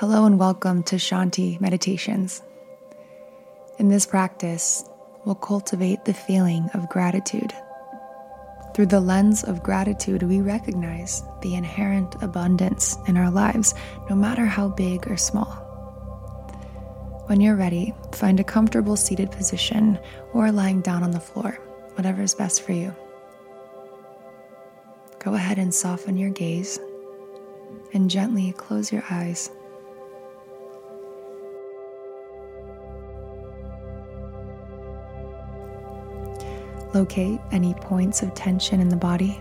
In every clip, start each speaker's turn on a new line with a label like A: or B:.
A: Hello and welcome to Shanti Meditations. In this practice, we'll cultivate the feeling of gratitude. Through the lens of gratitude, we recognize the inherent abundance in our lives, no matter how big or small. When you're ready, find a comfortable seated position or lying down on the floor, whatever is best for you. Go ahead and soften your gaze and gently close your eyes. Locate any points of tension in the body.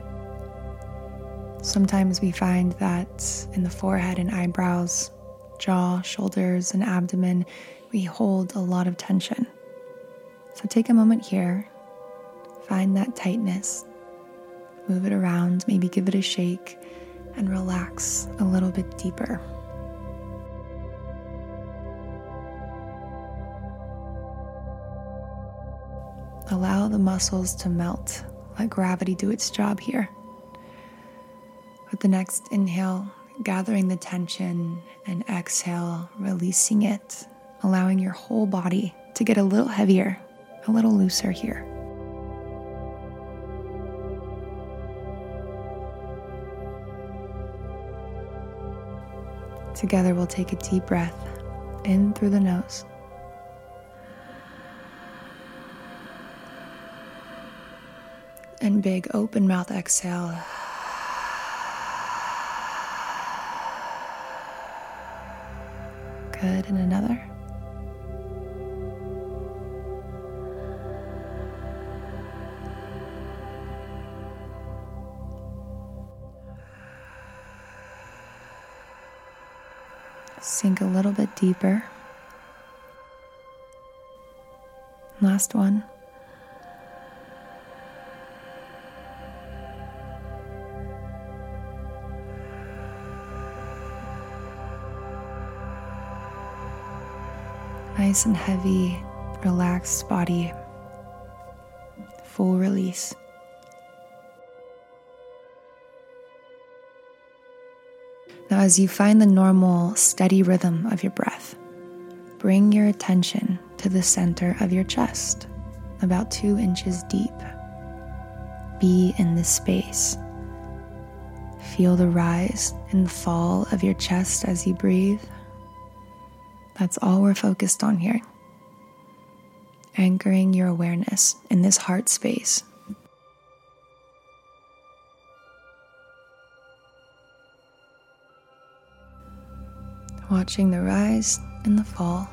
A: Sometimes we find that in the forehead and eyebrows, jaw, shoulders, and abdomen, we hold a lot of tension. So take a moment here, find that tightness, move it around, maybe give it a shake, and relax a little bit deeper. Allow the muscles to melt. Let gravity do its job here. With the next inhale, gathering the tension, and exhale, releasing it, allowing your whole body to get a little heavier, a little looser here. Together, we'll take a deep breath in through the nose. And big open mouth exhale. Good, and another. Sink a little bit deeper. Last one. Nice and heavy, relaxed body, full release. Now, as you find the normal, steady rhythm of your breath, bring your attention to the center of your chest, about two inches deep. Be in this space. Feel the rise and fall of your chest as you breathe. That's all we're focused on here. Anchoring your awareness in this heart space. Watching the rise and the fall,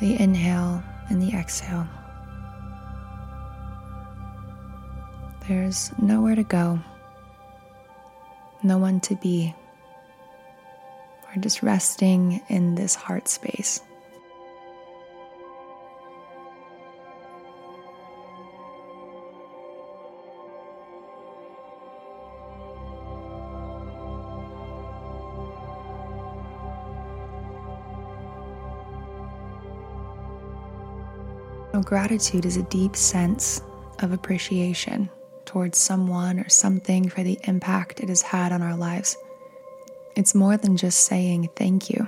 A: the inhale and the exhale. There's nowhere to go, no one to be just resting in this heart space. gratitude is a deep sense of appreciation towards someone or something for the impact it has had on our lives. It's more than just saying thank you.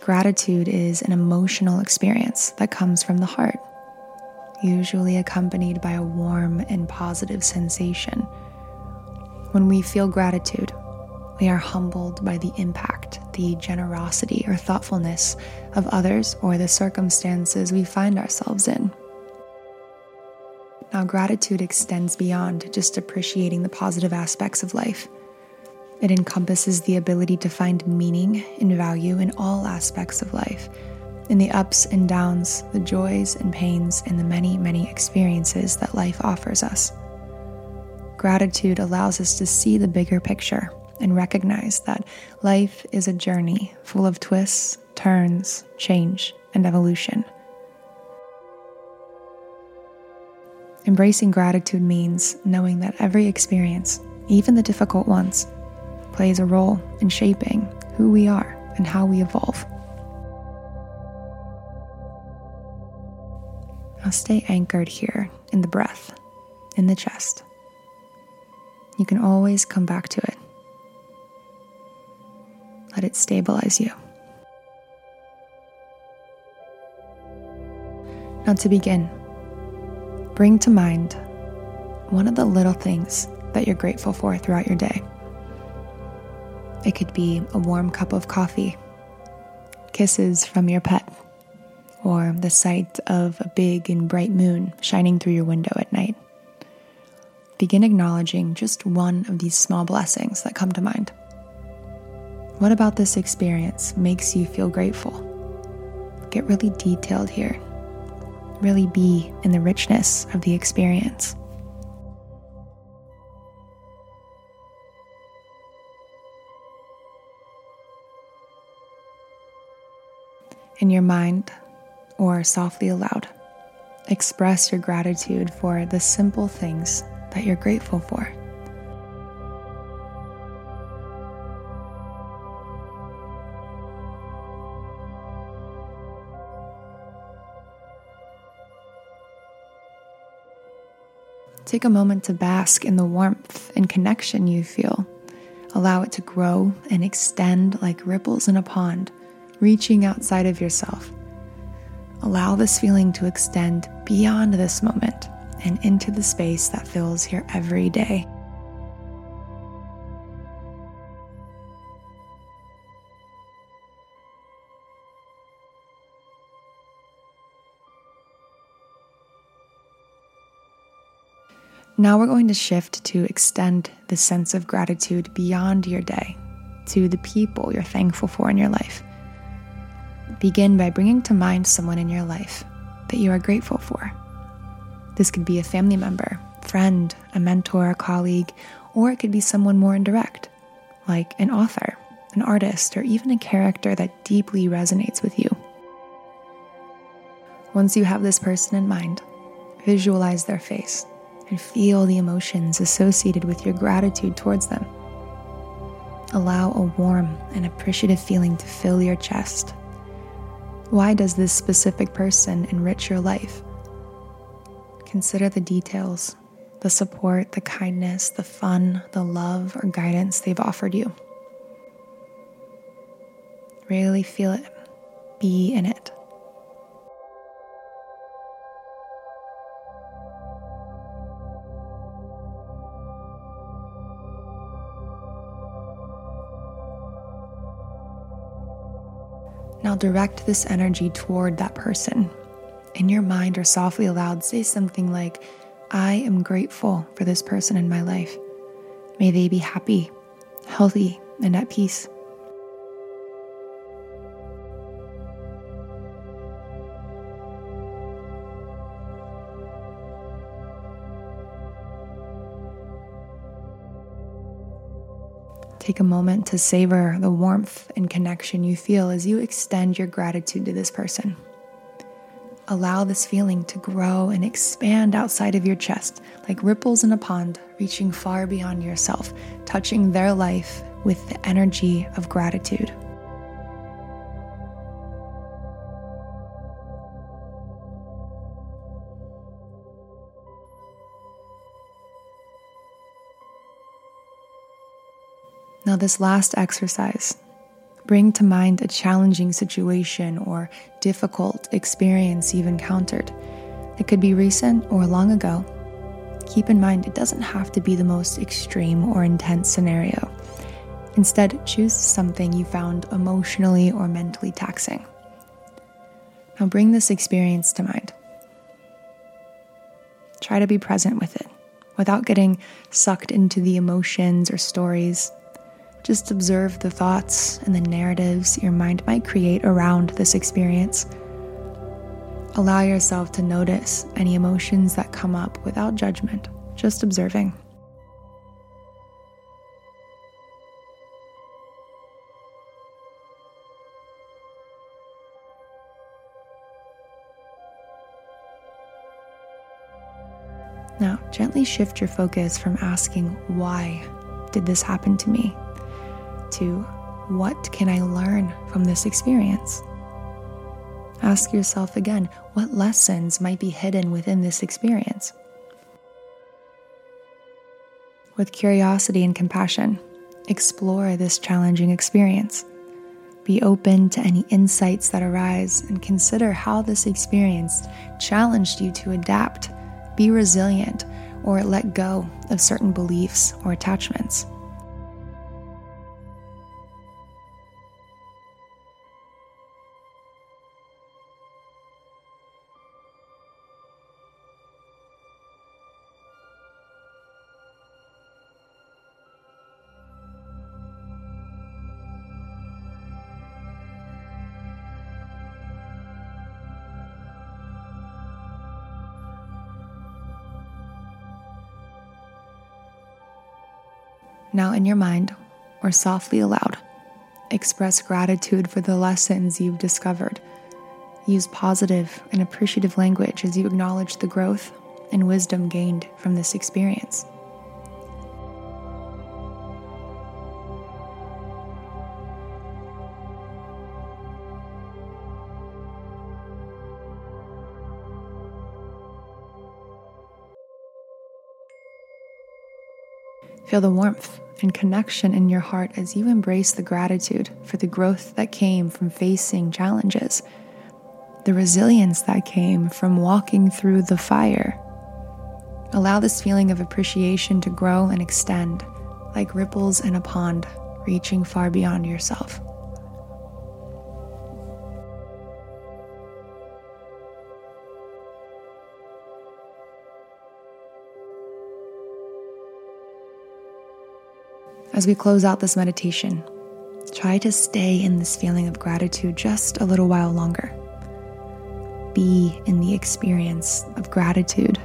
A: Gratitude is an emotional experience that comes from the heart, usually accompanied by a warm and positive sensation. When we feel gratitude, we are humbled by the impact, the generosity, or thoughtfulness of others or the circumstances we find ourselves in. Now, gratitude extends beyond just appreciating the positive aspects of life. It encompasses the ability to find meaning and value in all aspects of life, in the ups and downs, the joys and pains, and the many, many experiences that life offers us. Gratitude allows us to see the bigger picture and recognize that life is a journey full of twists, turns, change, and evolution. Embracing gratitude means knowing that every experience, even the difficult ones, plays a role in shaping who we are and how we evolve. Now stay anchored here in the breath, in the chest. You can always come back to it. let it stabilize you. Now, to begin, bring to mind one of the little things that you're grateful for throughout your day. It could be a warm cup of coffee, kisses from your pet, or the sight of a big and bright moon shining through your window at night. Begin acknowledging just one of these small blessings that come to mind. What about this experience makes you feel grateful? Get really detailed here. Really be in the richness of the experience. In your mind, or softly aloud, express your gratitude for the simple things that you're grateful for. Take a moment to bask in the warmth and connection you feel. Allow it to grow and extend like ripples in a pond, reaching outside of yourself. Allow this feeling to extend beyond this moment and into the space that fills your every day. Now we're going to shift to extend the sense of gratitude beyond your day to the people you're thankful for in your life. Begin by bringing to mind someone in your life that you are grateful for. This could be a family member, friend, a mentor, a colleague, or it could be someone more indirect, like an author, an artist, or even a character that deeply resonates with you. Once you have this person in mind, visualize their face and feel the emotions associated with your gratitude towards them. Allow a warm and appreciative feeling to fill your chest. Why does this specific person enrich your life? Consider the details the support, the kindness, the fun, the love, or guidance they've offered you. Really feel it, be in it. Direct this energy toward that person. In your mind or softly aloud, say something like, I am grateful for this person in my life. May they be happy, healthy, and at peace. Take a moment to savor the warmth and connection you feel as you extend your gratitude to this person. Allow this feeling to grow and expand outside of your chest like ripples in a pond, reaching far beyond yourself, touching their life with the energy of gratitude. Now, this last exercise, bring to mind a challenging situation or difficult experience you've encountered. It could be recent or long ago. Keep in mind, it doesn't have to be the most extreme or intense scenario. Instead, choose something you found emotionally or mentally taxing. Now, bring this experience to mind. Try to be present with it without getting sucked into the emotions or stories. Just observe the thoughts and the narratives your mind might create around this experience. Allow yourself to notice any emotions that come up without judgment, just observing. Now, gently shift your focus from asking, Why did this happen to me? To what can I learn from this experience? Ask yourself again what lessons might be hidden within this experience? With curiosity and compassion, explore this challenging experience Be open to any insights that arise and consider how this experience challenged you to adapt, be resilient, or let go of certain beliefs or attachments. Now, in your mind, or softly aloud, express gratitude for the lessons you've discovered. Use positive and appreciative language as you acknowledge the growth and wisdom gained from this experience. Feel the warmth and connection in your heart as you embrace the gratitude for the growth that came from facing challenges, the resilience that came from walking through the fire. Allow this feeling of appreciation to grow and extend like ripples in a pond, reaching far beyond yourself. As we close out this meditation, try to stay in this feeling of gratitude just a little while longer. Be in the experience of gratitude.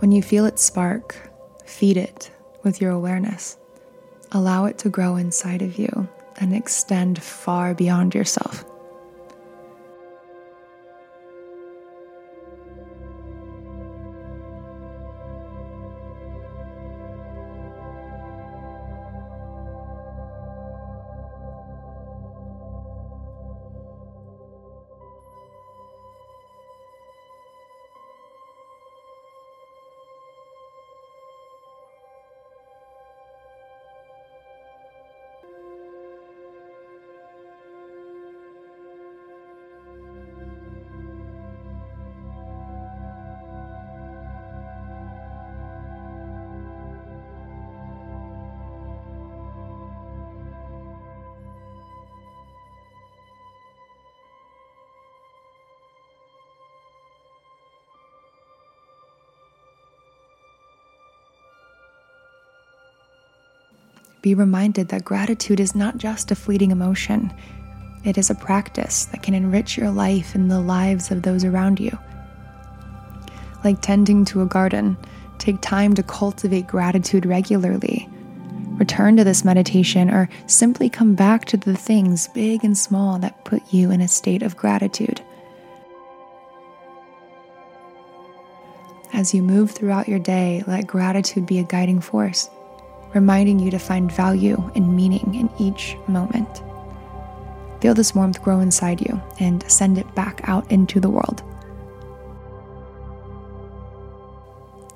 A: When you feel it spark, feed it with your awareness. Allow it to grow inside of you and extend far beyond yourself. Be reminded that gratitude is not just a fleeting emotion, it is a practice that can enrich your life and the lives of those around you. Like tending to a garden, take time to cultivate gratitude regularly. Return to this meditation or simply come back to the things, big and small, that put you in a state of gratitude. As you move throughout your day, let gratitude be a guiding force reminding you to find value and meaning in each moment. Feel this warmth grow inside you and send it back out into the world.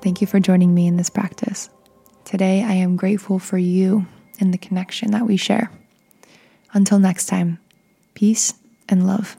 A: Thank you for joining me in this practice. Today, I am grateful for you and the connection that we share. Until next time, peace and love.